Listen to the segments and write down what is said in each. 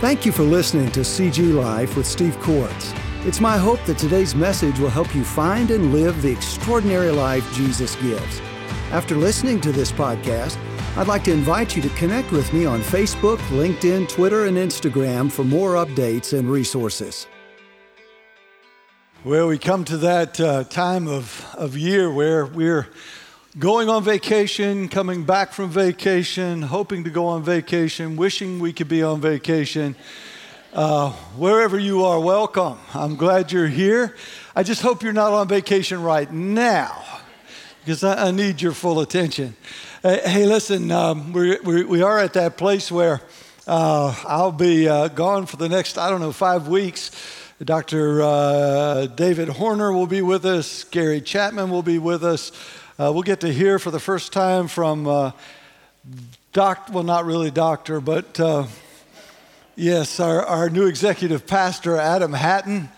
Thank you for listening to CG Life with Steve Corts. It's my hope that today's message will help you find and live the extraordinary life Jesus gives. After listening to this podcast, I'd like to invite you to connect with me on Facebook, LinkedIn, Twitter, and Instagram for more updates and resources. Well, we come to that uh, time of, of year where we're going on vacation, coming back from vacation, hoping to go on vacation, wishing we could be on vacation. Uh, wherever you are, welcome. I'm glad you're here. I just hope you're not on vacation right now because I, I need your full attention. Hey, listen, um, we're, we're, we are at that place where uh, I'll be uh, gone for the next, I don't know, five weeks. Dr. Uh, David Horner will be with us, Gary Chapman will be with us. Uh, we'll get to hear for the first time from uh, doc, well, not really doctor, but uh, yes, our, our new executive pastor, Adam Hatton.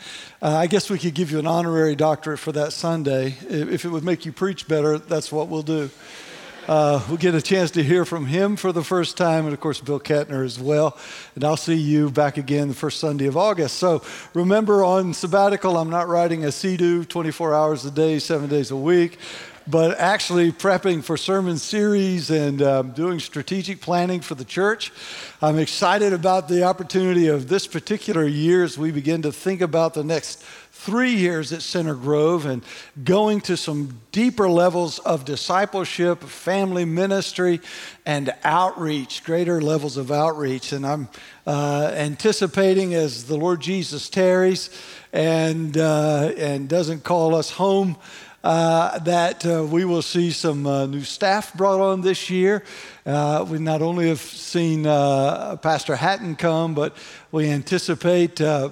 Uh, I guess we could give you an honorary doctorate for that Sunday. If it would make you preach better, that's what we'll do. Uh, we'll get a chance to hear from him for the first time, and of course, Bill Kettner as well. And I'll see you back again the first Sunday of August. So remember, on sabbatical, I'm not writing a CDU 24 hours a day, seven days a week but actually prepping for sermon series and um, doing strategic planning for the church. I'm excited about the opportunity of this particular year as we begin to think about the next three years at Center Grove and going to some deeper levels of discipleship, family ministry, and outreach, greater levels of outreach. And I'm uh, anticipating as the Lord Jesus tarries and, uh, and doesn't call us home uh, that uh, we will see some uh, new staff brought on this year. Uh, we not only have seen uh, Pastor Hatton come, but we anticipate uh,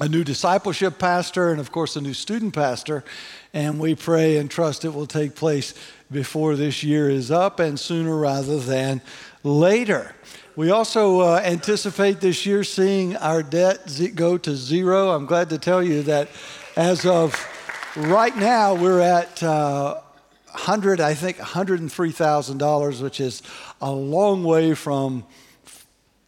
a new discipleship pastor and, of course, a new student pastor. And we pray and trust it will take place before this year is up and sooner rather than later. We also anticipate this year seeing our debt go to zero. I'm glad to tell you that as of Right now, we're at uh, 100, I think, $103,000, which is a long way from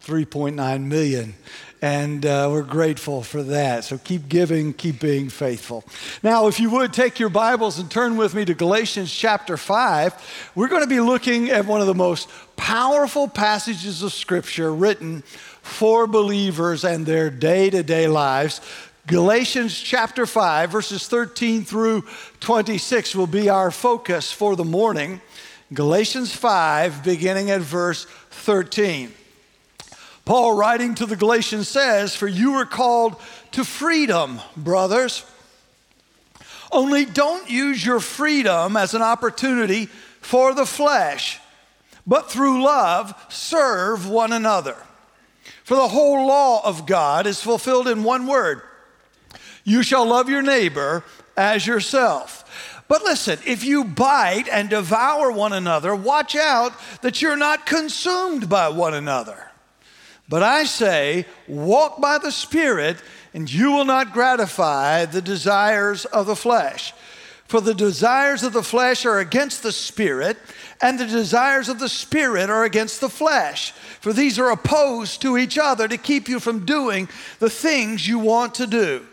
3.9 million. And uh, we're grateful for that. So keep giving, keep being faithful. Now, if you would take your Bibles and turn with me to Galatians chapter 5, we're going to be looking at one of the most powerful passages of Scripture written for believers and their day to day lives. Galatians chapter 5, verses 13 through 26 will be our focus for the morning. Galatians 5, beginning at verse 13. Paul, writing to the Galatians, says, For you were called to freedom, brothers. Only don't use your freedom as an opportunity for the flesh, but through love serve one another. For the whole law of God is fulfilled in one word you shall love your neighbor as yourself. But listen, if you bite and devour one another, watch out that you're not consumed by one another. But I say, walk by the Spirit, and you will not gratify the desires of the flesh. For the desires of the flesh are against the Spirit, and the desires of the Spirit are against the flesh. For these are opposed to each other to keep you from doing the things you want to do.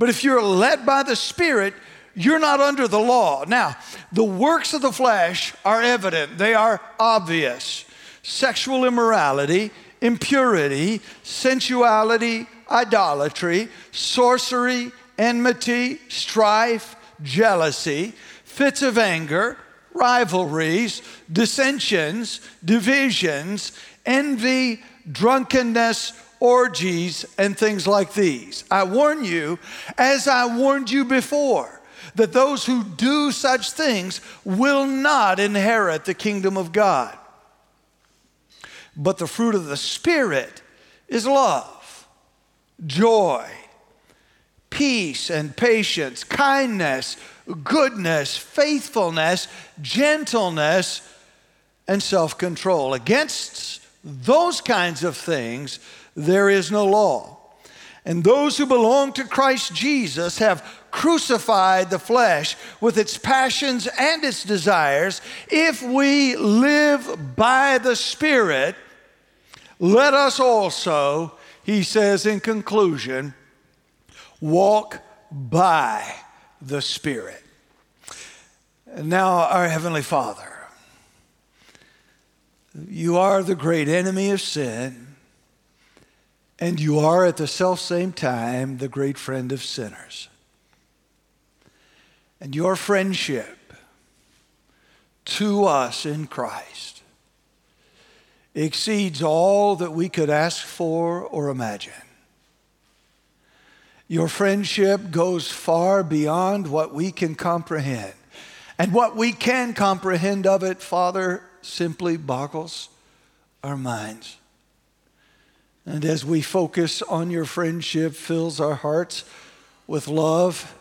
But if you're led by the Spirit, you're not under the law. Now, the works of the flesh are evident, they are obvious sexual immorality, impurity, sensuality, idolatry, sorcery, enmity, strife, jealousy, fits of anger, rivalries, dissensions, divisions, envy, drunkenness, orgies, and things like these. I warn you, as I warned you before, that those who do such things will not inherit the kingdom of God. But the fruit of the Spirit is love, joy, peace, and patience, kindness, goodness, faithfulness, gentleness, and self control. Against those kinds of things, there is no law. And those who belong to Christ Jesus have crucified the flesh with its passions and its desires. If we live by the Spirit, let us also, he says in conclusion, walk by the Spirit. Now, our Heavenly Father, you are the great enemy of sin, and you are at the self same time the great friend of sinners. And your friendship to us in Christ exceeds all that we could ask for or imagine. Your friendship goes far beyond what we can comprehend. And what we can comprehend of it, Father, simply boggles our minds. And as we focus on your friendship, fills our hearts with love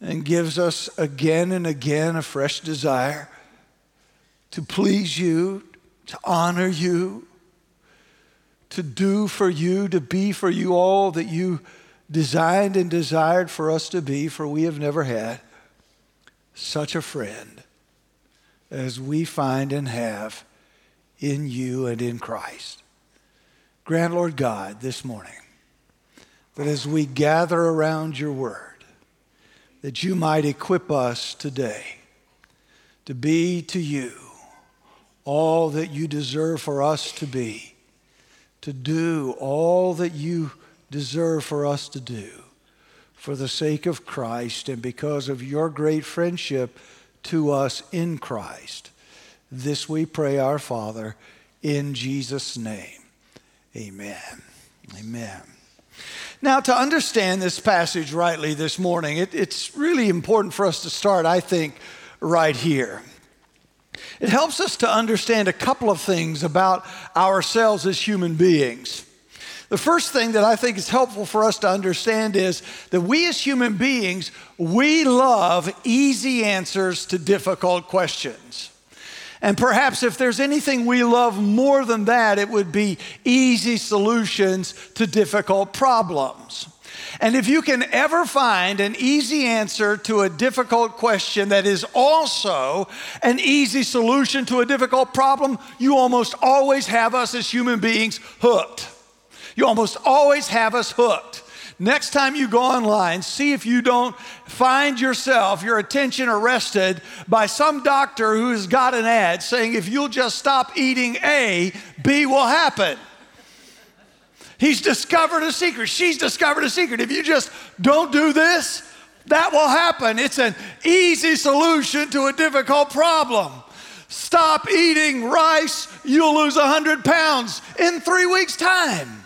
and gives us again and again a fresh desire to please you, to honor you, to do for you, to be for you all that you designed and desired for us to be, for we have never had such a friend as we find and have in you and in Christ. Grant, Lord God, this morning, that as we gather around your word, that you might equip us today to be to you all that you deserve for us to be, to do all that you deserve for us to do for the sake of Christ and because of your great friendship to us in Christ. This we pray, our Father, in Jesus' name. Amen. Amen. Now, to understand this passage rightly this morning, it, it's really important for us to start, I think, right here. It helps us to understand a couple of things about ourselves as human beings. The first thing that I think is helpful for us to understand is that we as human beings, we love easy answers to difficult questions. And perhaps if there's anything we love more than that, it would be easy solutions to difficult problems. And if you can ever find an easy answer to a difficult question that is also an easy solution to a difficult problem, you almost always have us as human beings hooked. You almost always have us hooked. Next time you go online, see if you don't find yourself, your attention arrested by some doctor who has got an ad saying if you'll just stop eating A, B will happen. He's discovered a secret. She's discovered a secret. If you just don't do this, that will happen. It's an easy solution to a difficult problem. Stop eating rice, you'll lose 100 pounds in three weeks' time.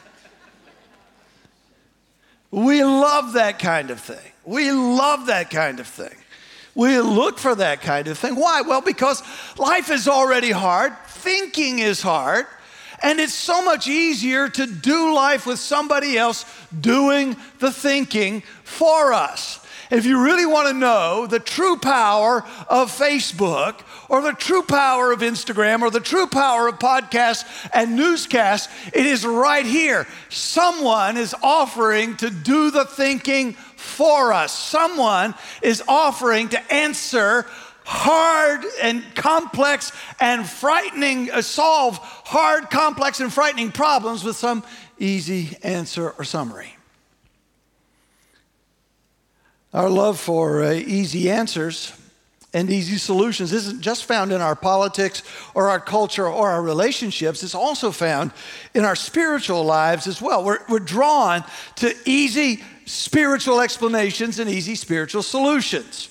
We love that kind of thing. We love that kind of thing. We look for that kind of thing. Why? Well, because life is already hard, thinking is hard, and it's so much easier to do life with somebody else doing the thinking for us. If you really want to know the true power of Facebook or the true power of Instagram or the true power of podcasts and newscasts, it is right here. Someone is offering to do the thinking for us. Someone is offering to answer hard and complex and frightening, uh, solve hard, complex, and frightening problems with some easy answer or summary. Our love for uh, easy answers and easy solutions isn't just found in our politics or our culture or our relationships, it's also found in our spiritual lives as well. We're, we're drawn to easy spiritual explanations and easy spiritual solutions.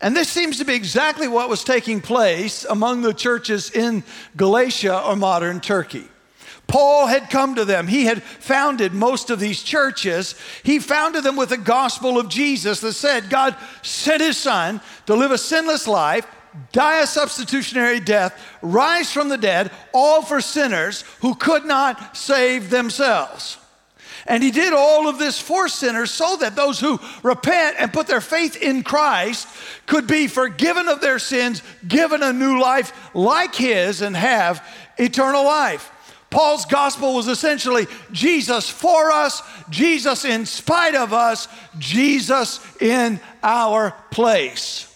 And this seems to be exactly what was taking place among the churches in Galatia or modern Turkey. Paul had come to them. He had founded most of these churches. He founded them with the gospel of Jesus that said God sent his son to live a sinless life, die a substitutionary death, rise from the dead, all for sinners who could not save themselves. And he did all of this for sinners so that those who repent and put their faith in Christ could be forgiven of their sins, given a new life like his, and have eternal life. Paul's gospel was essentially Jesus for us, Jesus in spite of us, Jesus in our place.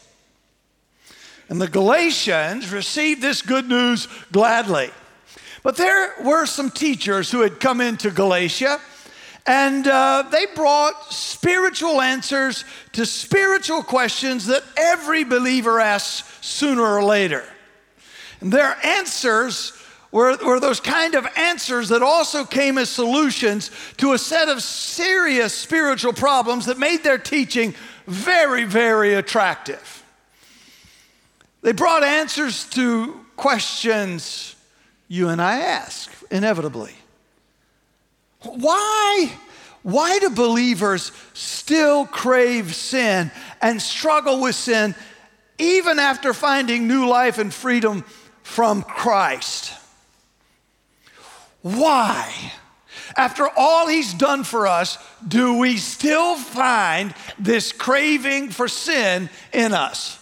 And the Galatians received this good news gladly. But there were some teachers who had come into Galatia, and uh, they brought spiritual answers to spiritual questions that every believer asks sooner or later. And their answers were, were those kind of answers that also came as solutions to a set of serious spiritual problems that made their teaching very, very attractive. They brought answers to questions you and I ask, inevitably. Why? Why do believers still crave sin and struggle with sin even after finding new life and freedom from Christ? Why? After all he's done for us, do we still find this craving for sin in us?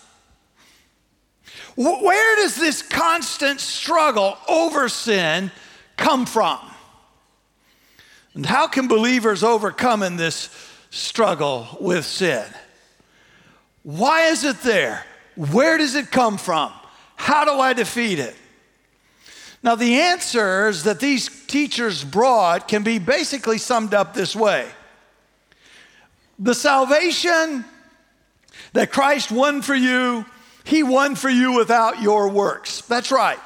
Where does this constant struggle over sin come from? And how can believers overcome in this struggle with sin? Why is it there? Where does it come from? How do I defeat it? Now, the answers that these teachers brought can be basically summed up this way The salvation that Christ won for you, He won for you without your works. That's right.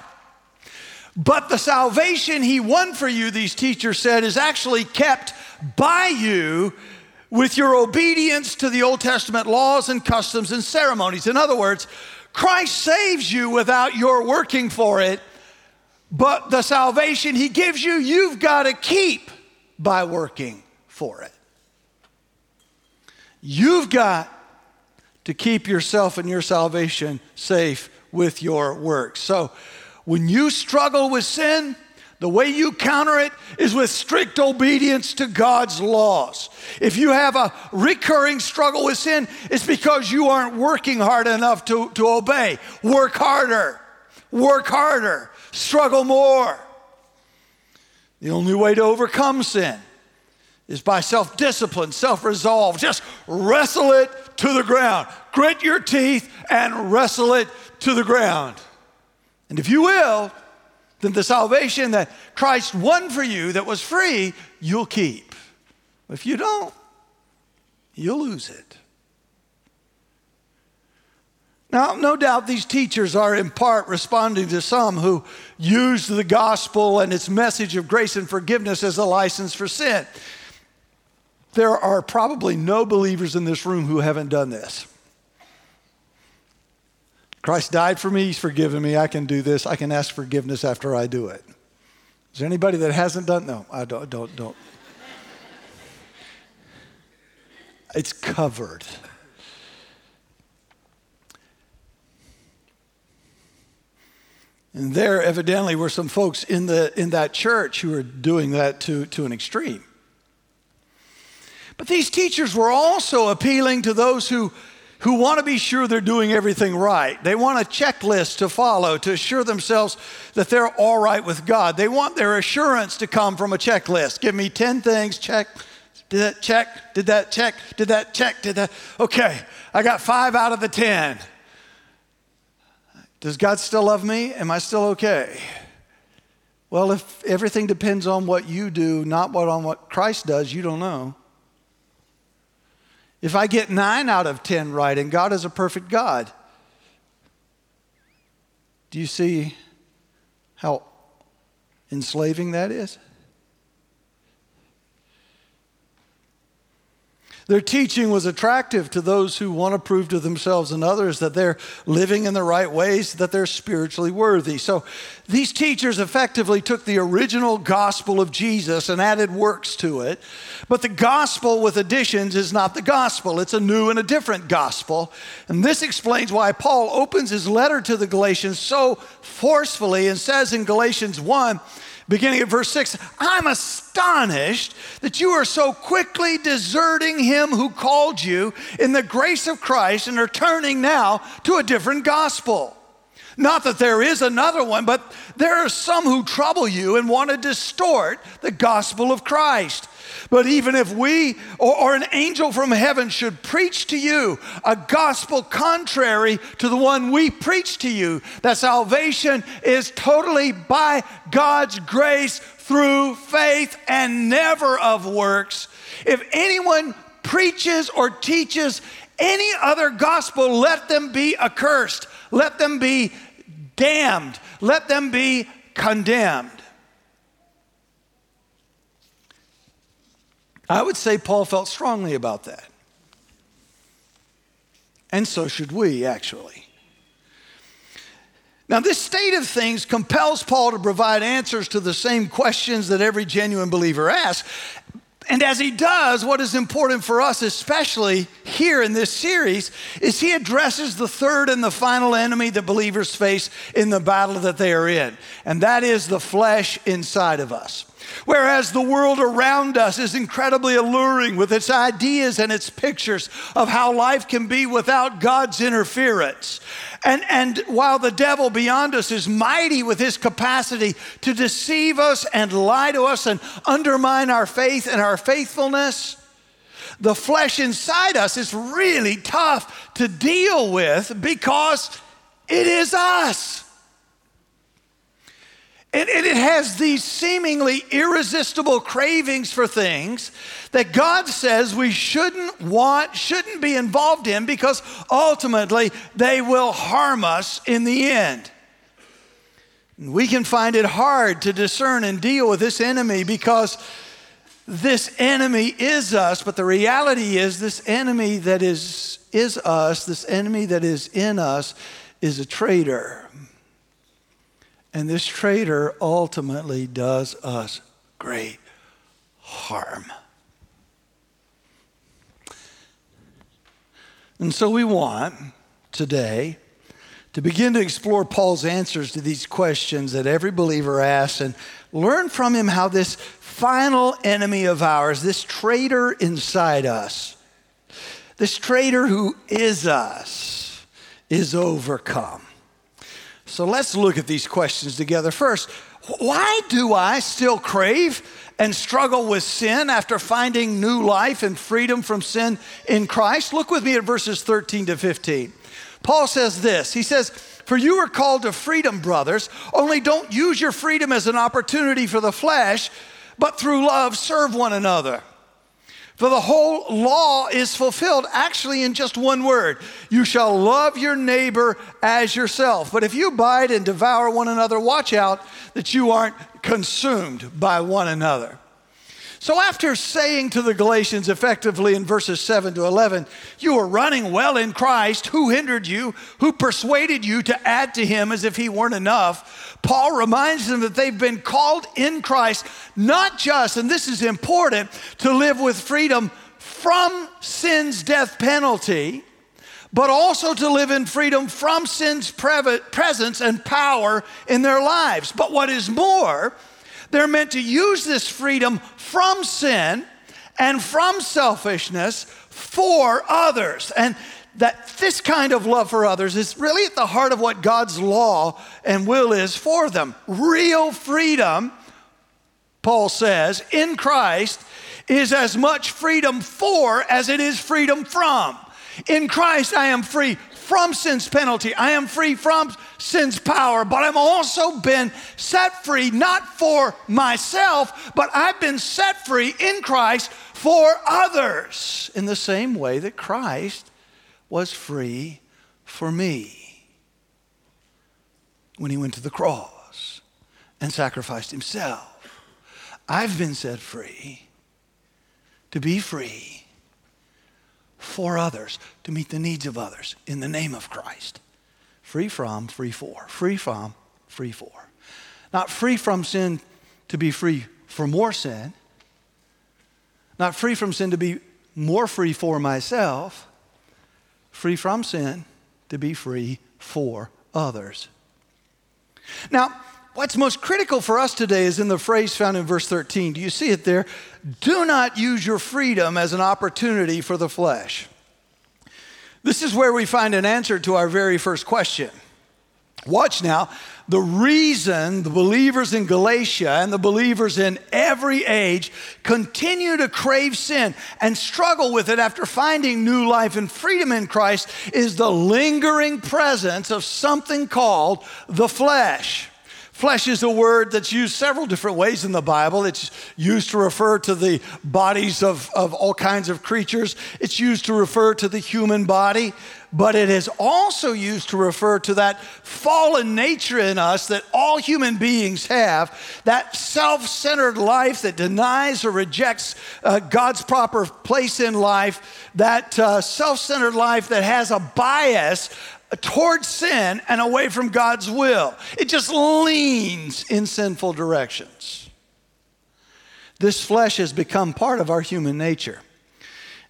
But the salvation He won for you, these teachers said, is actually kept by you with your obedience to the Old Testament laws and customs and ceremonies. In other words, Christ saves you without your working for it, but the salvation he gives you, you've got to keep by working for it. You've got to keep yourself and your salvation safe with your works. So when you struggle with sin, the way you counter it is with strict obedience to God's laws. If you have a recurring struggle with sin, it's because you aren't working hard enough to, to obey. Work harder. Work harder struggle more. The only way to overcome sin is by self discipline, self resolve. Just wrestle it to the ground. Grit your teeth and wrestle it to the ground. And if you will, then the salvation that Christ won for you that was free, you'll keep. If you don't, you'll lose it. Now, no doubt these teachers are in part responding to some who use the gospel and its message of grace and forgiveness as a license for sin. There are probably no believers in this room who haven't done this. Christ died for me, He's forgiven me. I can do this. I can ask forgiveness after I do it. Is there anybody that hasn't done? No, I don't. Don't. don't. It's covered. And there evidently were some folks in, the, in that church who were doing that to, to an extreme. But these teachers were also appealing to those who, who want to be sure they're doing everything right. They want a checklist to follow to assure themselves that they're all right with God. They want their assurance to come from a checklist. Give me 10 things, check. Did that check? Did that check? Did that check? Did that? Okay, I got five out of the 10. Does God still love me? Am I still okay? Well, if everything depends on what you do, not what on what Christ does, you don't know. If I get nine out of 10 right and God is a perfect God, do you see how enslaving that is? Their teaching was attractive to those who want to prove to themselves and others that they're living in the right ways, that they're spiritually worthy. So these teachers effectively took the original gospel of Jesus and added works to it. But the gospel with additions is not the gospel, it's a new and a different gospel. And this explains why Paul opens his letter to the Galatians so forcefully and says in Galatians 1 beginning at verse 6 I'm astonished that you are so quickly deserting him who called you in the grace of Christ and are turning now to a different gospel. Not that there is another one, but there are some who trouble you and want to distort the gospel of Christ. But even if we or, or, an angel from heaven should preach to you a gospel contrary to the one we preach to you, that salvation is totally by God's grace through faith and never of works. If anyone preaches or teaches any other gospel, let them be accursed, let them be damned, let them be condemned. I would say Paul felt strongly about that. And so should we, actually. Now, this state of things compels Paul to provide answers to the same questions that every genuine believer asks. And as he does, what is important for us, especially here in this series, is he addresses the third and the final enemy that believers face in the battle that they are in, and that is the flesh inside of us. Whereas the world around us is incredibly alluring with its ideas and its pictures of how life can be without God's interference. And, and while the devil beyond us is mighty with his capacity to deceive us and lie to us and undermine our faith and our faithfulness, the flesh inside us is really tough to deal with because it is us. And, it has these seemingly irresistible cravings for things that God says we shouldn't want, shouldn't be involved in because ultimately they will harm us in the end. We can find it hard to discern and deal with this enemy because this enemy is us, but the reality is this enemy that is, is us, this enemy that is in us, is a traitor. And this traitor ultimately does us great harm. And so we want today to begin to explore Paul's answers to these questions that every believer asks and learn from him how this final enemy of ours, this traitor inside us, this traitor who is us, is overcome. So let's look at these questions together. First, why do I still crave and struggle with sin after finding new life and freedom from sin in Christ? Look with me at verses 13 to 15. Paul says this He says, For you are called to freedom, brothers, only don't use your freedom as an opportunity for the flesh, but through love serve one another. For the whole law is fulfilled actually in just one word you shall love your neighbor as yourself. But if you bite and devour one another, watch out that you aren't consumed by one another. So, after saying to the Galatians effectively in verses 7 to 11, You are running well in Christ, who hindered you, who persuaded you to add to him as if he weren't enough, Paul reminds them that they've been called in Christ, not just, and this is important, to live with freedom from sin's death penalty, but also to live in freedom from sin's presence and power in their lives. But what is more, they're meant to use this freedom from sin and from selfishness for others. And that this kind of love for others is really at the heart of what God's law and will is for them. Real freedom, Paul says, in Christ is as much freedom for as it is freedom from. In Christ, I am free from sin's penalty. I am free from sin's power, but I've also been set free not for myself, but I've been set free in Christ for others in the same way that Christ was free for me when he went to the cross and sacrificed himself. I've been set free to be free for others, to meet the needs of others in the name of Christ. Free from, free for. Free from, free for. Not free from sin to be free for more sin. Not free from sin to be more free for myself. Free from sin to be free for others. Now, What's most critical for us today is in the phrase found in verse 13. Do you see it there? Do not use your freedom as an opportunity for the flesh. This is where we find an answer to our very first question Watch now. The reason the believers in Galatia and the believers in every age continue to crave sin and struggle with it after finding new life and freedom in Christ is the lingering presence of something called the flesh. Flesh is a word that's used several different ways in the Bible. It's used to refer to the bodies of, of all kinds of creatures, it's used to refer to the human body, but it is also used to refer to that fallen nature in us that all human beings have, that self centered life that denies or rejects uh, God's proper place in life, that uh, self centered life that has a bias towards sin and away from God's will. It just leans in sinful directions. This flesh has become part of our human nature.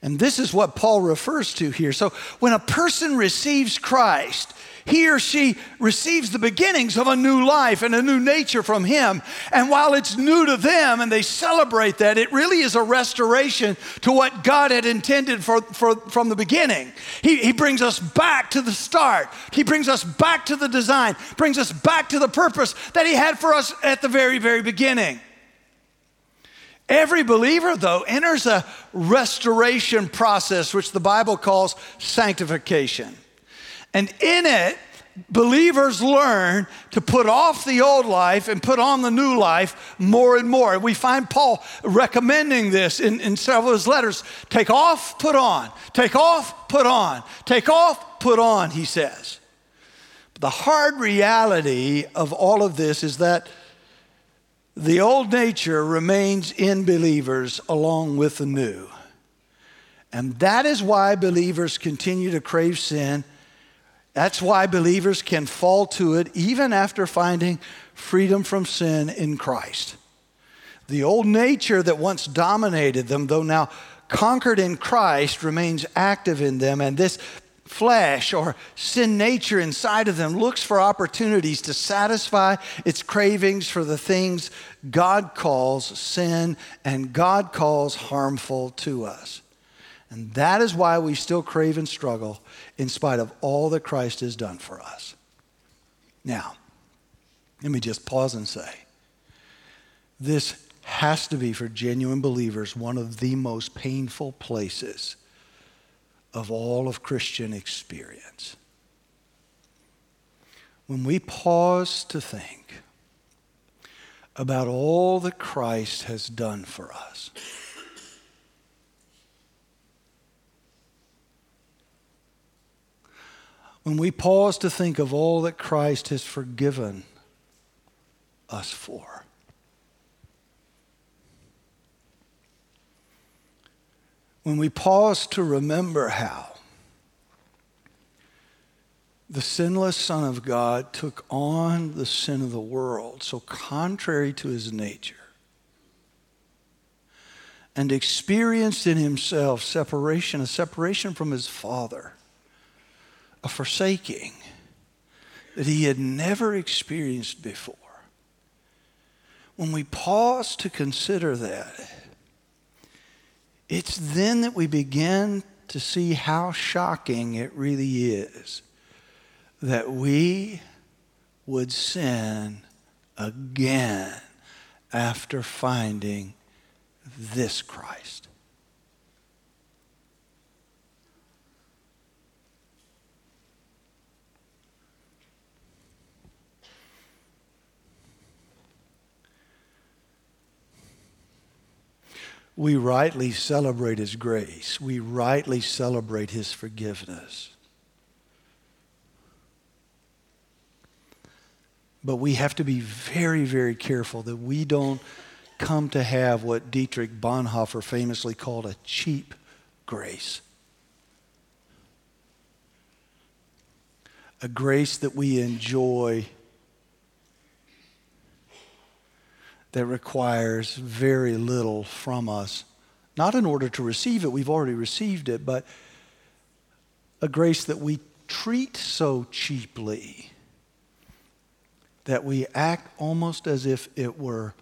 And this is what Paul refers to here. So when a person receives Christ, he or she receives the beginnings of a new life and a new nature from Him. And while it's new to them and they celebrate that, it really is a restoration to what God had intended for, for, from the beginning. He, he brings us back to the start, He brings us back to the design, brings us back to the purpose that He had for us at the very, very beginning. Every believer, though, enters a restoration process, which the Bible calls sanctification. And in it, believers learn to put off the old life and put on the new life more and more. We find Paul recommending this in, in several of his letters take off, put on, take off, put on, take off, put on, he says. But the hard reality of all of this is that the old nature remains in believers along with the new. And that is why believers continue to crave sin that's why believers can fall to it even after finding freedom from sin in Christ. The old nature that once dominated them, though now conquered in Christ, remains active in them, and this flesh or sin nature inside of them looks for opportunities to satisfy its cravings for the things God calls sin and God calls harmful to us. And that is why we still crave and struggle in spite of all that Christ has done for us. Now, let me just pause and say this has to be for genuine believers one of the most painful places of all of Christian experience. When we pause to think about all that Christ has done for us. When we pause to think of all that Christ has forgiven us for. When we pause to remember how the sinless Son of God took on the sin of the world, so contrary to his nature, and experienced in himself separation, a separation from his Father a forsaking that he had never experienced before. When we pause to consider that, it's then that we begin to see how shocking it really is that we would sin again after finding this Christ. We rightly celebrate His grace, we rightly celebrate His forgiveness. But we have to be very, very careful that we don't come to have what Dietrich Bonhoeffer famously called a cheap grace. A grace that we enjoy that requires very little from us. Not in order to receive it, we've already received it, but a grace that we treat so cheaply that we act almost as if it were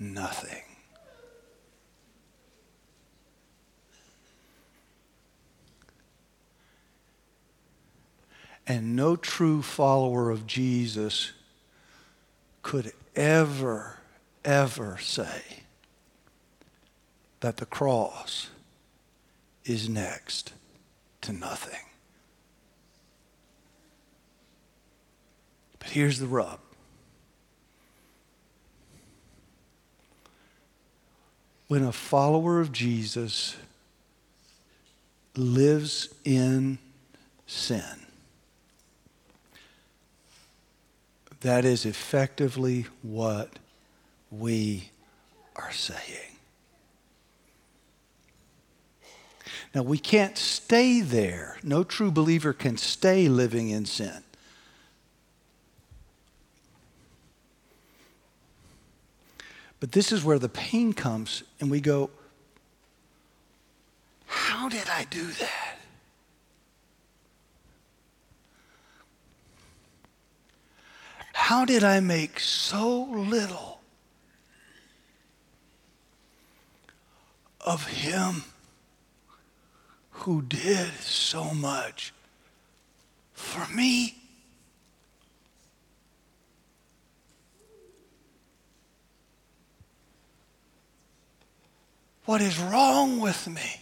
nothing. And no true follower of Jesus could ever, ever say that the cross is next to nothing. But here's the rub. When a follower of Jesus lives in sin, that is effectively what we are saying. Now, we can't stay there. No true believer can stay living in sin. But this is where the pain comes, and we go, How did I do that? How did I make so little of Him who did so much for me? What is wrong with me?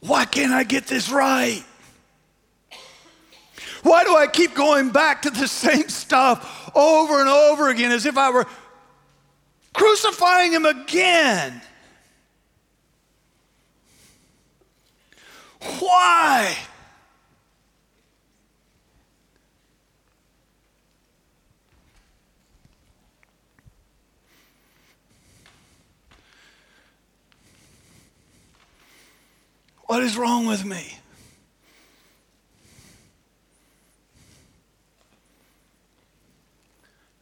Why can't I get this right? Why do I keep going back to the same stuff over and over again as if I were crucifying him again? Why? What is wrong with me?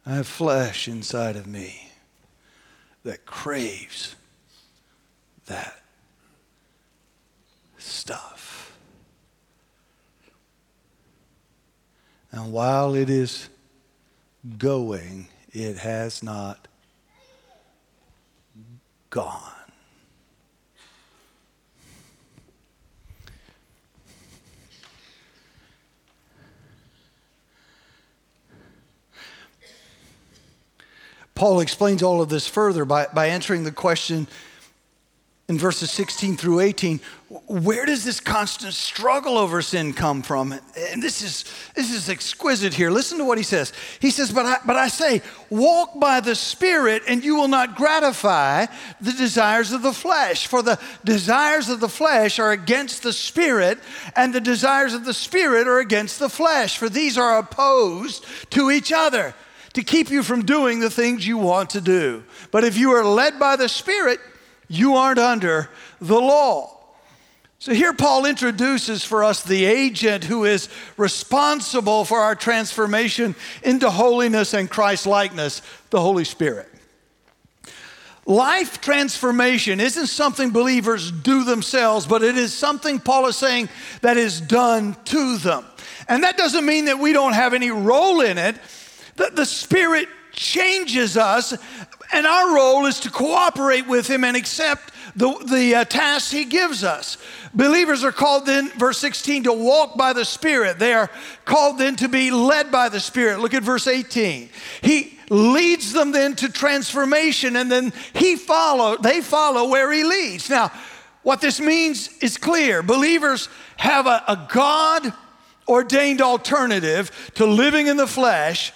I have flesh inside of me that craves that stuff. And while it is going, it has not gone. Paul explains all of this further by, by answering the question in verses 16 through 18 where does this constant struggle over sin come from? And this is this is exquisite here. Listen to what he says. He says but I, but I say walk by the spirit and you will not gratify the desires of the flesh. For the desires of the flesh are against the spirit and the desires of the spirit are against the flesh. For these are opposed to each other to keep you from doing the things you want to do. But if you are led by the Spirit, you aren't under the law. So here Paul introduces for us the agent who is responsible for our transformation into holiness and Christ likeness, the Holy Spirit. Life transformation isn't something believers do themselves, but it is something Paul is saying that is done to them. And that doesn't mean that we don't have any role in it, the, the Spirit changes us, and our role is to cooperate with Him and accept the, the uh, tasks He gives us. Believers are called then, verse 16, to walk by the Spirit. They are called then to be led by the Spirit. Look at verse 18. He leads them then to transformation, and then He follow, they follow where He leads. Now, what this means is clear. Believers have a, a God ordained alternative to living in the flesh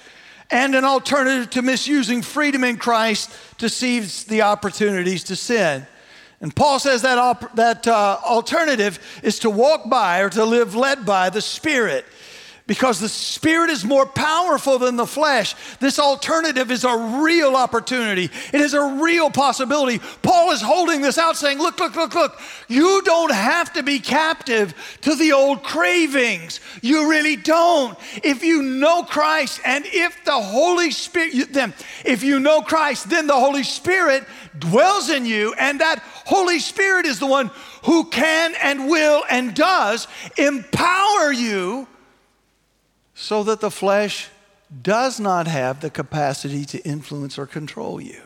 and an alternative to misusing freedom in Christ to seize the opportunities to sin. And Paul says that, op- that uh, alternative is to walk by or to live led by the Spirit because the spirit is more powerful than the flesh. This alternative is a real opportunity. It is a real possibility. Paul is holding this out saying, Look, look, look, look. You don't have to be captive to the old cravings. You really don't. If you know Christ and if the Holy Spirit, then if you know Christ, then the Holy Spirit dwells in you, and that Holy Spirit is the one who can and will and does empower you so that the flesh does not have the capacity to influence or control you.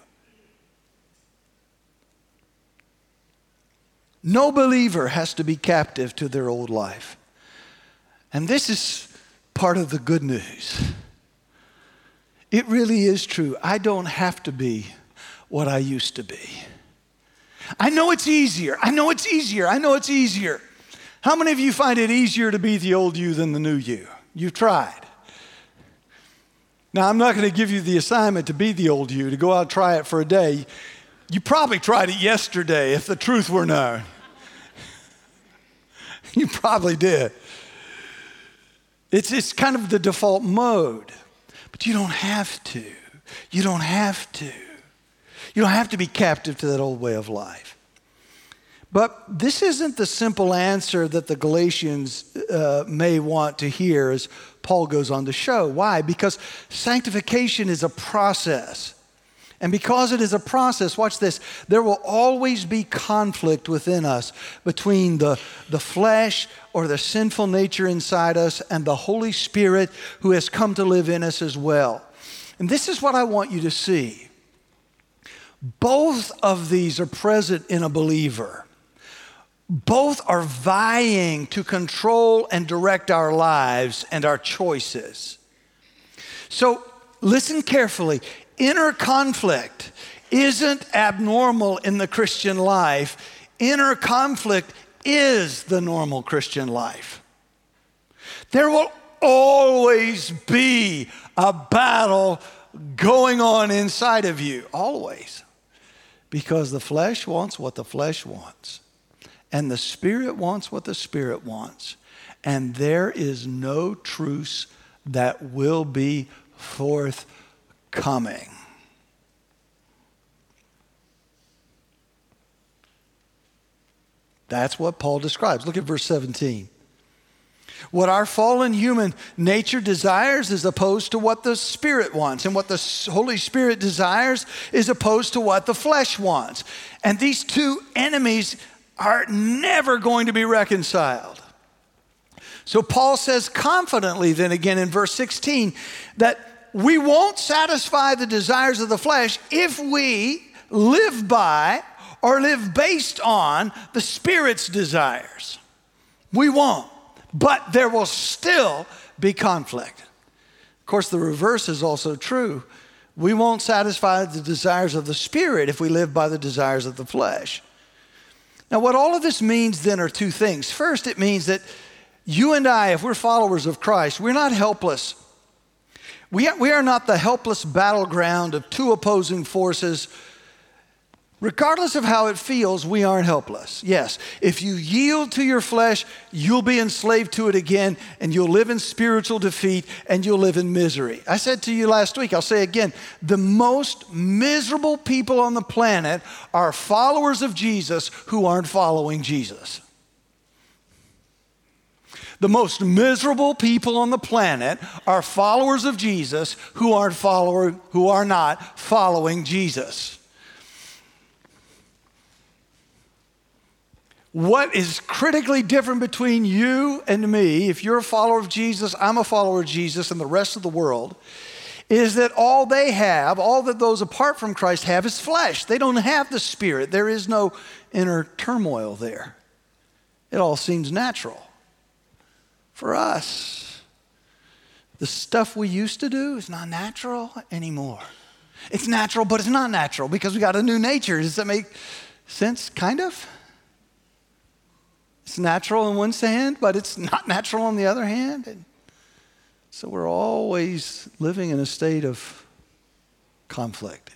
No believer has to be captive to their old life. And this is part of the good news. It really is true. I don't have to be what I used to be. I know it's easier. I know it's easier. I know it's easier. How many of you find it easier to be the old you than the new you? You've tried. Now, I'm not going to give you the assignment to be the old you, to go out and try it for a day. You probably tried it yesterday if the truth were known. you probably did. It's, it's kind of the default mode, but you don't have to. You don't have to. You don't have to be captive to that old way of life. But this isn't the simple answer that the Galatians uh, may want to hear as Paul goes on to show. Why? Because sanctification is a process. And because it is a process, watch this, there will always be conflict within us between the, the flesh or the sinful nature inside us and the Holy Spirit who has come to live in us as well. And this is what I want you to see. Both of these are present in a believer. Both are vying to control and direct our lives and our choices. So listen carefully inner conflict isn't abnormal in the Christian life. Inner conflict is the normal Christian life. There will always be a battle going on inside of you, always. Because the flesh wants what the flesh wants, and the spirit wants what the spirit wants. And there is no truce that will be forthcoming. That's what Paul describes. Look at verse 17. What our fallen human nature desires is opposed to what the Spirit wants, and what the Holy Spirit desires is opposed to what the flesh wants. And these two enemies are never going to be reconciled. So Paul says confidently, then again in verse 16, that we won't satisfy the desires of the flesh if we live by or live based on the Spirit's desires. We won't, but there will still be conflict. Of course, the reverse is also true. We won't satisfy the desires of the Spirit if we live by the desires of the flesh. Now, what all of this means then are two things. First, it means that you and I, if we're followers of Christ, we're not helpless we are, we are not the helpless battleground of two opposing forces. Regardless of how it feels, we aren't helpless. Yes, if you yield to your flesh, you'll be enslaved to it again, and you'll live in spiritual defeat and you'll live in misery. I said to you last week, I'll say again the most miserable people on the planet are followers of Jesus who aren't following Jesus. The most miserable people on the planet are followers of Jesus who aren't follower, who are not following Jesus. What is critically different between you and me, if you're a follower of Jesus, I'm a follower of Jesus, and the rest of the world, is that all they have, all that those apart from Christ have, is flesh. They don't have the Spirit. There is no inner turmoil there. It all seems natural for us. The stuff we used to do is not natural anymore. It's natural, but it's not natural because we got a new nature. Does that make sense? Kind of. It's natural on one hand, but it's not natural on the other hand. And so we're always living in a state of conflict.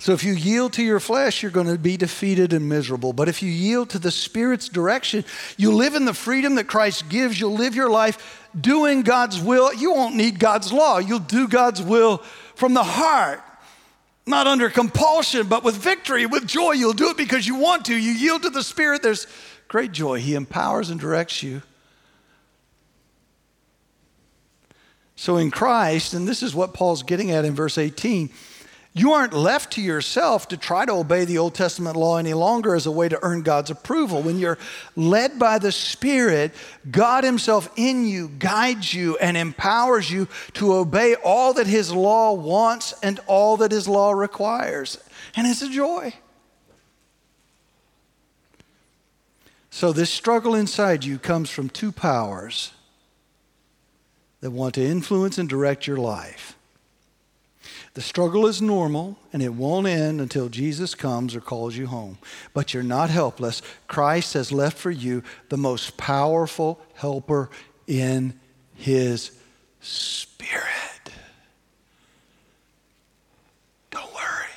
So if you yield to your flesh, you're going to be defeated and miserable. But if you yield to the Spirit's direction, you live in the freedom that Christ gives. You'll live your life doing God's will. You won't need God's law. You'll do God's will from the heart, not under compulsion, but with victory, with joy. You'll do it because you want to. You yield to the Spirit, there's great joy. He empowers and directs you. So in Christ, and this is what Paul's getting at in verse 18 You aren't left to yourself to try to obey the Old Testament law any longer as a way to earn God's approval. When you're led by the Spirit, God Himself in you guides you and empowers you to obey all that His law wants and all that His law requires. And it's a joy. So, this struggle inside you comes from two powers that want to influence and direct your life. The struggle is normal and it won't end until Jesus comes or calls you home. But you're not helpless. Christ has left for you the most powerful helper in his spirit. Don't worry.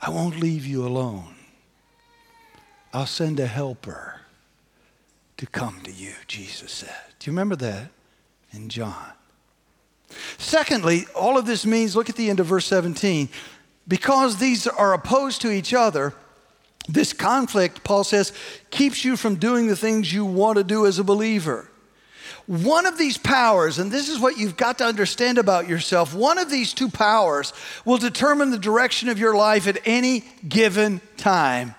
I won't leave you alone. I'll send a helper to come to you, Jesus said. Do you remember that in John? Secondly, all of this means look at the end of verse 17. Because these are opposed to each other, this conflict, Paul says, keeps you from doing the things you want to do as a believer. One of these powers, and this is what you've got to understand about yourself, one of these two powers will determine the direction of your life at any given time.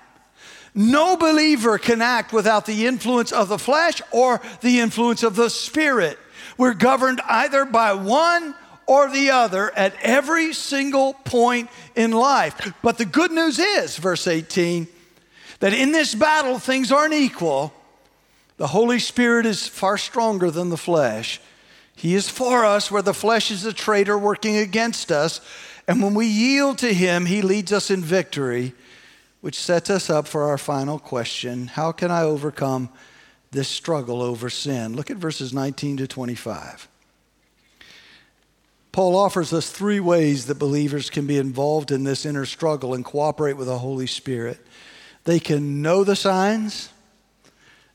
No believer can act without the influence of the flesh or the influence of the spirit. We're governed either by one or the other at every single point in life. But the good news is, verse 18, that in this battle things aren't equal. The Holy Spirit is far stronger than the flesh. He is for us where the flesh is a traitor working against us. And when we yield to Him, He leads us in victory which sets us up for our final question How can I overcome this struggle over sin? Look at verses 19 to 25. Paul offers us three ways that believers can be involved in this inner struggle and cooperate with the Holy Spirit. They can know the signs,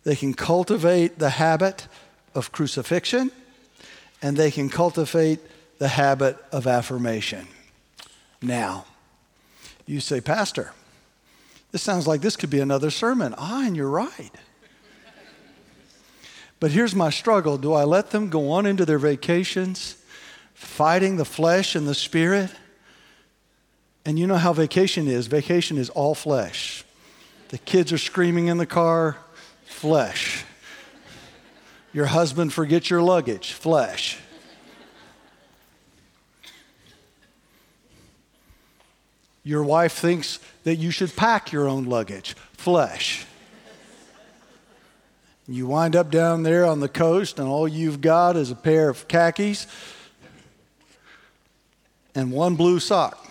they can cultivate the habit of crucifixion, and they can cultivate the habit of affirmation. Now, you say, Pastor, this sounds like this could be another sermon. Ah, and you're right. But here's my struggle do I let them go on into their vacations, fighting the flesh and the spirit? And you know how vacation is vacation is all flesh. The kids are screaming in the car, flesh. Your husband forgets your luggage, flesh. Your wife thinks that you should pack your own luggage, flesh. You wind up down there on the coast, and all you've got is a pair of khakis and one blue sock.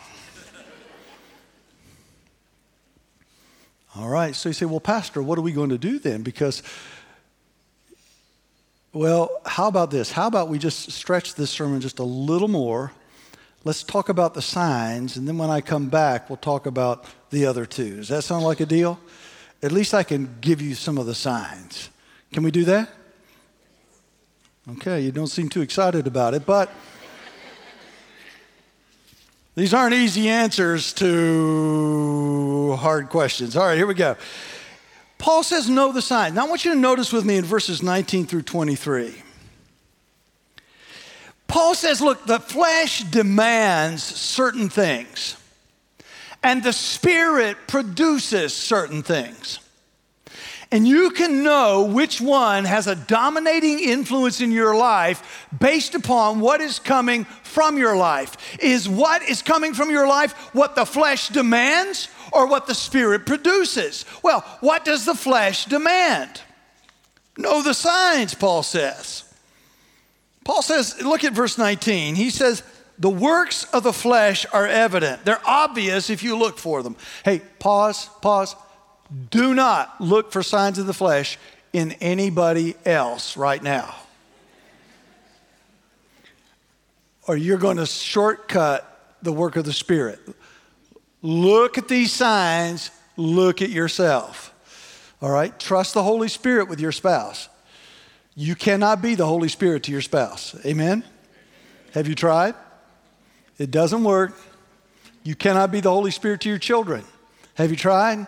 All right, so you say, well, Pastor, what are we going to do then? Because, well, how about this? How about we just stretch this sermon just a little more let's talk about the signs, and then when I come back, we'll talk about the other two. Does that sound like a deal? At least I can give you some of the signs. Can we do that? Okay, you don't seem too excited about it, but these aren't easy answers to hard questions. All right, here we go. Paul says, Know the signs. Now I want you to notice with me in verses 19 through 23. Paul says, look, the flesh demands certain things, and the spirit produces certain things. And you can know which one has a dominating influence in your life based upon what is coming from your life. Is what is coming from your life what the flesh demands or what the spirit produces? Well, what does the flesh demand? Know the signs, Paul says. Paul says, look at verse 19. He says, the works of the flesh are evident. They're obvious if you look for them. Hey, pause, pause. Do not look for signs of the flesh in anybody else right now. Or you're going to shortcut the work of the Spirit. Look at these signs, look at yourself. All right? Trust the Holy Spirit with your spouse. You cannot be the Holy Spirit to your spouse. Amen? Have you tried? It doesn't work. You cannot be the Holy Spirit to your children. Have you tried?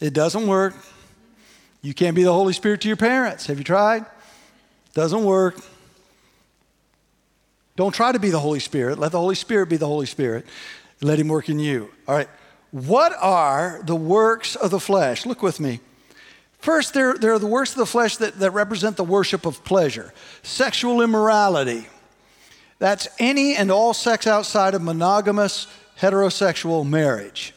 It doesn't work. You can't be the Holy Spirit to your parents. Have you tried? Doesn't work. Don't try to be the Holy Spirit. Let the Holy Spirit be the Holy Spirit. Let Him work in you. All right. What are the works of the flesh? Look with me. First, there, there are the works of the flesh that, that represent the worship of pleasure sexual immorality. That's any and all sex outside of monogamous heterosexual marriage.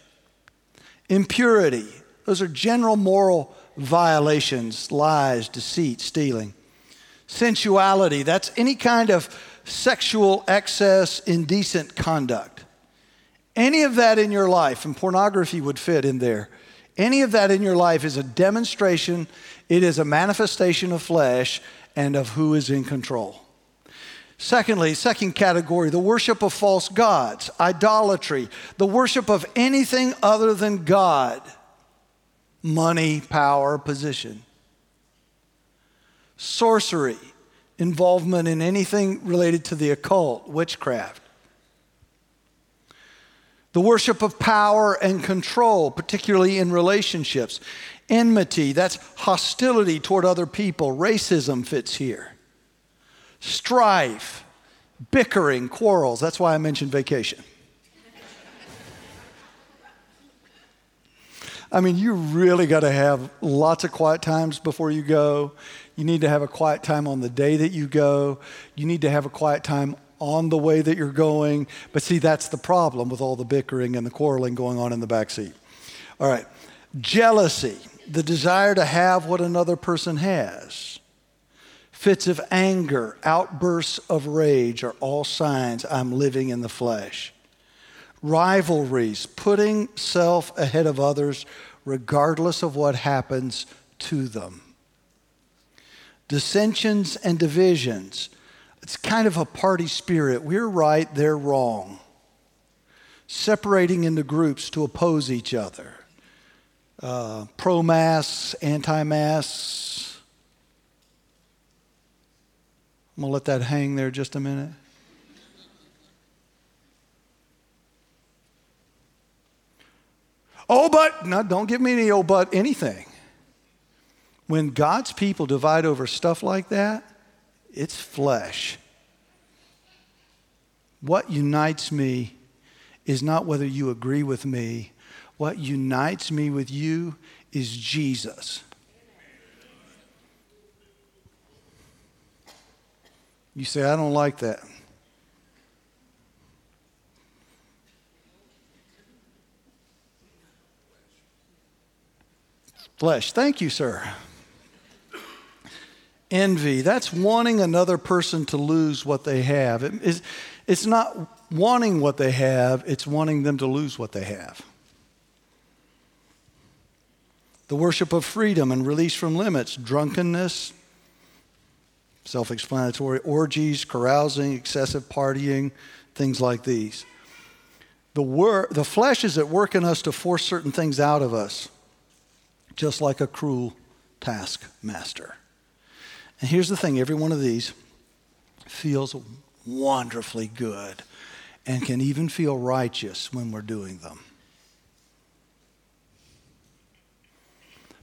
Impurity. Those are general moral violations, lies, deceit, stealing. Sensuality. That's any kind of sexual excess, indecent conduct. Any of that in your life, and pornography would fit in there, any of that in your life is a demonstration, it is a manifestation of flesh and of who is in control. Secondly, second category, the worship of false gods, idolatry, the worship of anything other than God, money, power, position. Sorcery, involvement in anything related to the occult, witchcraft. The worship of power and control, particularly in relationships. Enmity, that's hostility toward other people. Racism fits here. Strife, bickering, quarrels. That's why I mentioned vacation. I mean, you really got to have lots of quiet times before you go. You need to have a quiet time on the day that you go. You need to have a quiet time on the way that you're going. But see, that's the problem with all the bickering and the quarreling going on in the back seat. All right. Jealousy, the desire to have what another person has. Fits of anger, outbursts of rage are all signs I'm living in the flesh. Rivalries, putting self ahead of others regardless of what happens to them. Dissensions and divisions, it's kind of a party spirit. We're right, they're wrong. Separating into groups to oppose each other. Uh, Pro masks, anti masks. I'm going to let that hang there just a minute. Oh, but, no, don't give me any oh, but anything. When God's people divide over stuff like that, it's flesh. What unites me is not whether you agree with me. What unites me with you is Jesus. You say, I don't like that. Flesh. Thank you, sir envy. That's wanting another person to lose what they have. It's, it's not wanting what they have, it's wanting them to lose what they have. The worship of freedom and release from limits, drunkenness, self explanatory, orgies, carousing, excessive partying, things like these. The, wor- the flesh is at work in us to force certain things out of us, just like a cruel taskmaster. And here's the thing every one of these feels wonderfully good and can even feel righteous when we're doing them.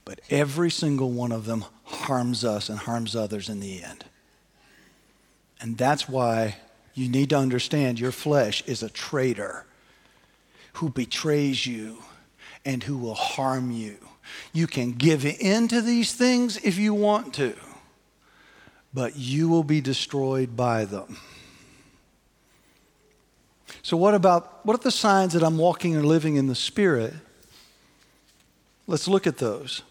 But every single one of them harms us and harms others in the end. And that's why you need to understand your flesh is a traitor who betrays you and who will harm you. You can give in to these things if you want to but you will be destroyed by them. So, what about what are the signs that I'm walking and living in the Spirit? Let's look at those.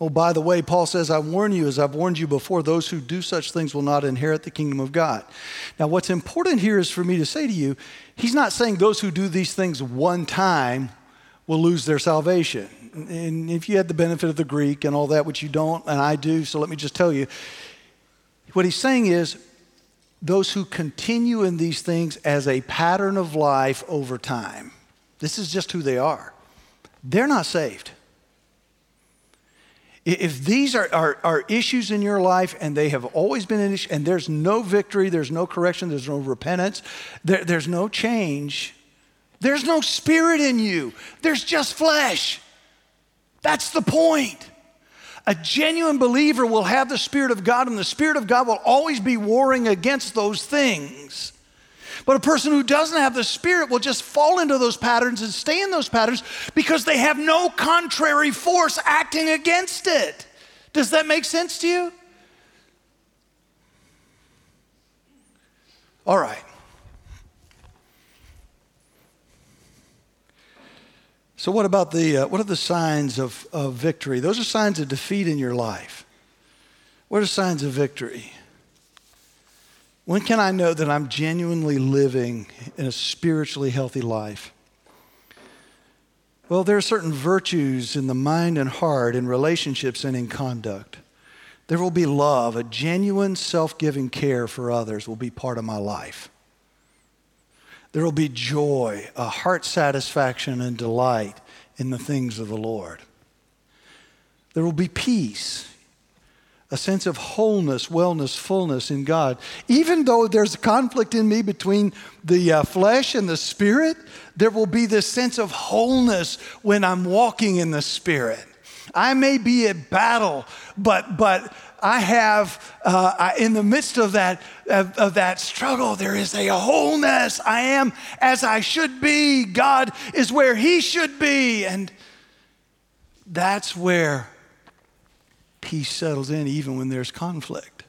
Oh, by the way, Paul says, I warn you, as I've warned you before, those who do such things will not inherit the kingdom of God. Now, what's important here is for me to say to you, he's not saying those who do these things one time will lose their salvation and if you had the benefit of the Greek and all that, which you don't, and I do, so let me just tell you, what he's saying is those who continue in these things as a pattern of life over time, this is just who they are, they're not saved. If these are, are, are, issues in your life and they have always been an issue, and there's no victory, there's no correction, there's no repentance, there, there's no change, there's no spirit in you, there's just flesh. That's the point. A genuine believer will have the Spirit of God, and the Spirit of God will always be warring against those things. But a person who doesn't have the Spirit will just fall into those patterns and stay in those patterns because they have no contrary force acting against it. Does that make sense to you? All right. So, what about the, uh, what are the signs of, of victory? Those are signs of defeat in your life. What are signs of victory? When can I know that I'm genuinely living in a spiritually healthy life? Well, there are certain virtues in the mind and heart, in relationships and in conduct. There will be love, a genuine self giving care for others will be part of my life. There will be joy, a heart satisfaction and delight in the things of the Lord. There will be peace, a sense of wholeness, wellness, fullness in God. Even though there's a conflict in me between the uh, flesh and the spirit, there will be this sense of wholeness when I'm walking in the spirit. I may be at battle, but, but I have, uh, I, in the midst of that, of, of that struggle, there is a wholeness. I am as I should be. God is where He should be. And that's where peace settles in, even when there's conflict.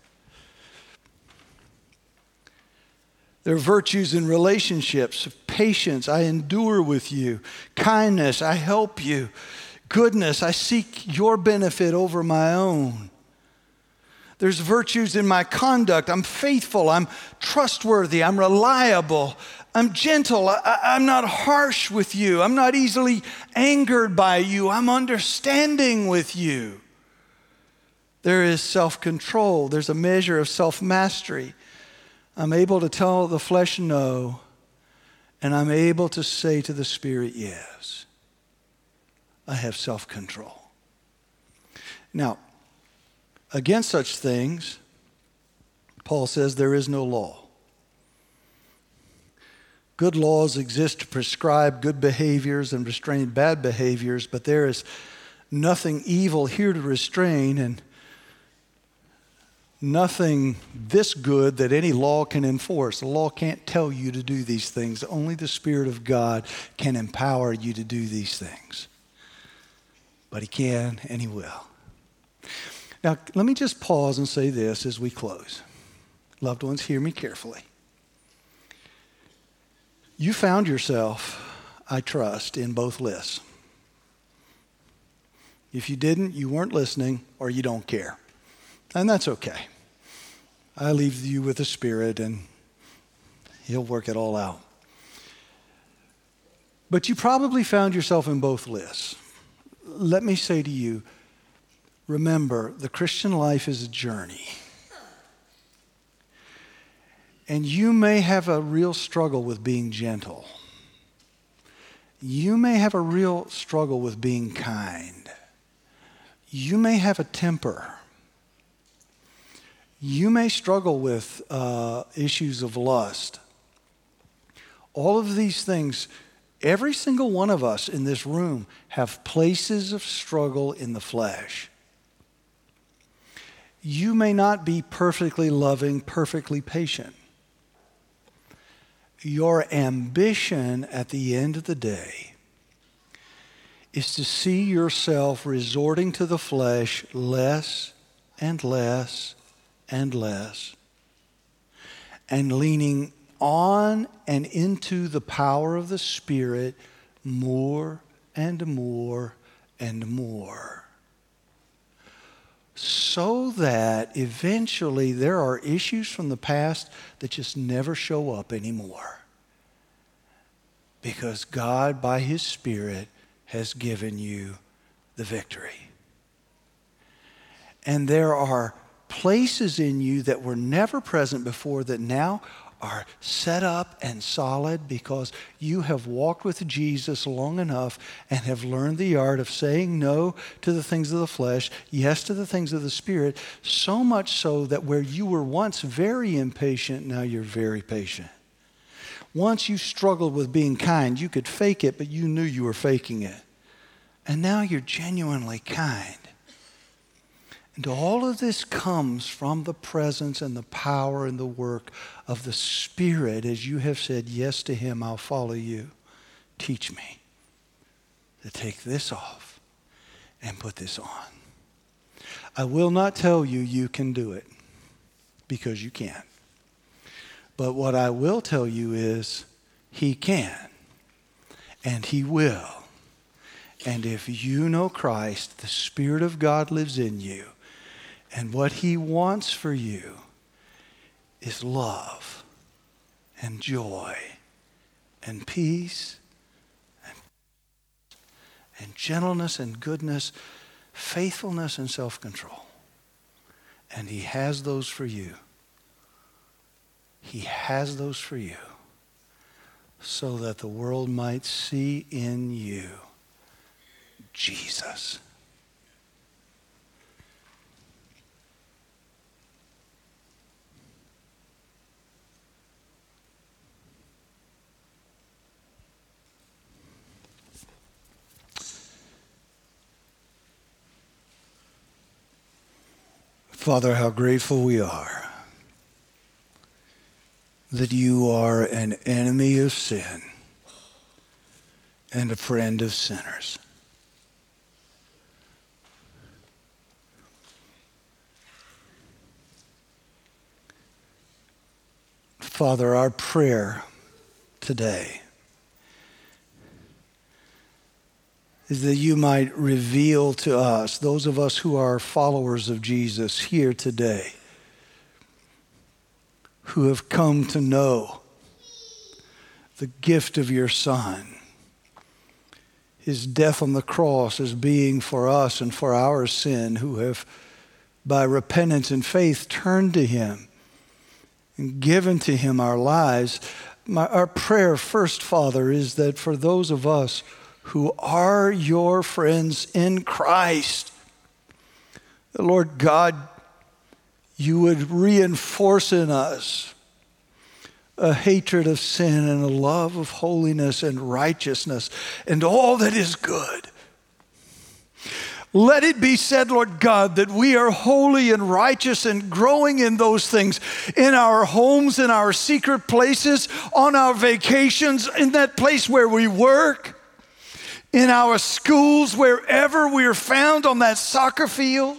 There are virtues in relationships, patience, I endure with you, kindness, I help you, goodness, I seek your benefit over my own. There's virtues in my conduct. I'm faithful. I'm trustworthy. I'm reliable. I'm gentle. I, am not harsh with you. I'm not easily angered by you. I'm understanding with you. There is self control. There's a measure of self mastery. I'm able to tell the flesh no, and I'm able to say to the spirit yes. I have self control. Now, Against such things, Paul says there is no law. Good laws exist to prescribe good behaviors and restrain bad behaviors, but there is nothing evil here to restrain and nothing this good that any law can enforce. The law can't tell you to do these things. Only the Spirit of God can empower you to do these things. But He can and He will. Now, let me just pause and say this as we close. Loved ones, hear me carefully. You found yourself, I trust, in both lists. If you didn't, you weren't listening or you don't care. And that's okay. I leave you with the Spirit and He'll work it all out. But you probably found yourself in both lists. Let me say to you, Remember, the Christian life is a journey. And you may have a real struggle with being gentle. You may have a real struggle with being kind. You may have a temper. You may struggle with uh, issues of lust. All of these things, every single one of us in this room have places of struggle in the flesh you may not be perfectly loving, perfectly patient. Your ambition at the end of the day is to see yourself resorting to the flesh less and less and less, and leaning on and into the power of the Spirit more and more and more so that eventually there are issues from the past that just never show up anymore. Because God, by His Spirit, has given you the victory. And there are places in you that were never present before that now are set up and solid because you have walked with Jesus long enough and have learned the art of saying no to the things of the flesh, yes to the things of the Spirit, so much so that where you were once very impatient, now you're very patient. Once you struggled with being kind, you could fake it, but you knew you were faking it. And now you're genuinely kind. And all of this comes from the presence and the power and the work of the Spirit as you have said yes to Him, I'll follow you. Teach me to take this off and put this on. I will not tell you you can do it because you can't. But what I will tell you is He can and He will. And if you know Christ, the Spirit of God lives in you, and what He wants for you is love and joy and peace and, and gentleness and goodness, faithfulness and self control. And He has those for you. He has those for you so that the world might see in you Jesus. Father, how grateful we are that you are an enemy of sin and a friend of sinners. Father, our prayer today is that you might reveal to us, those of us who are followers of Jesus here today, who have come to know the gift of your Son, his death on the cross as being for us and for our sin, who have, by repentance and faith, turned to him and given to Him our lives, my, our prayer first, Father, is that for those of us who are your friends in Christ, the Lord God, you would reinforce in us a hatred of sin and a love of holiness and righteousness and all that is good. Let it be said, Lord God, that we are holy and righteous and growing in those things in our homes, in our secret places, on our vacations, in that place where we work, in our schools, wherever we are found on that soccer field.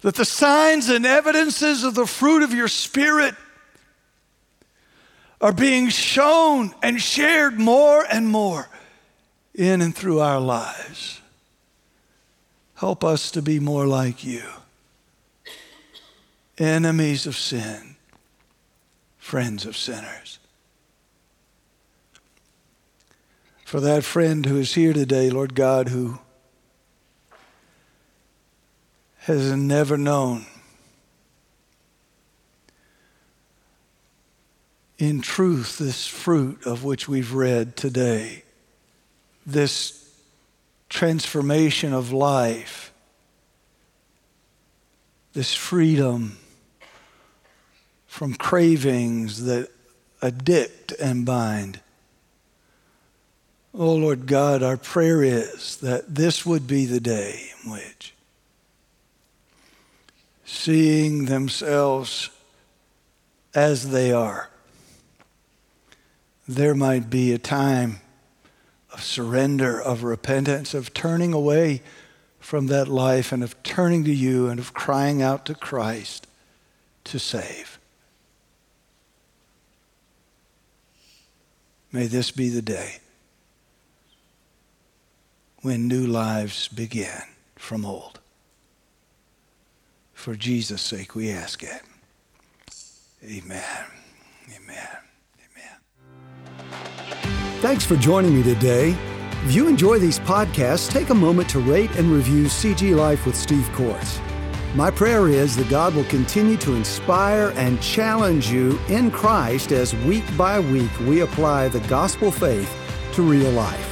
That the signs and evidences of the fruit of your Spirit are being shown and shared more and more in and through our lives. Help us to be more like you. Enemies of sin, friends of sinners. For that friend who is here today, Lord God, who has never known in truth this fruit of which we've read today this transformation of life, this freedom from cravings that addict and bind. Oh Lord God, our prayer is that this would be the day in which, seeing themselves as they are, there might be a time of surrender, of repentance, of turning away from that life and of turning to you and of crying out to Christ to save. May this be the day when new lives begin from old. For Jesus' sake, we ask it. Amen. Amen. Amen. Thanks for joining me today. If you enjoy these podcasts, take a moment to rate and review CG Life with Steve Corts. My prayer is that God will continue to inspire and challenge you in Christ as week by week we apply the gospel faith to real life.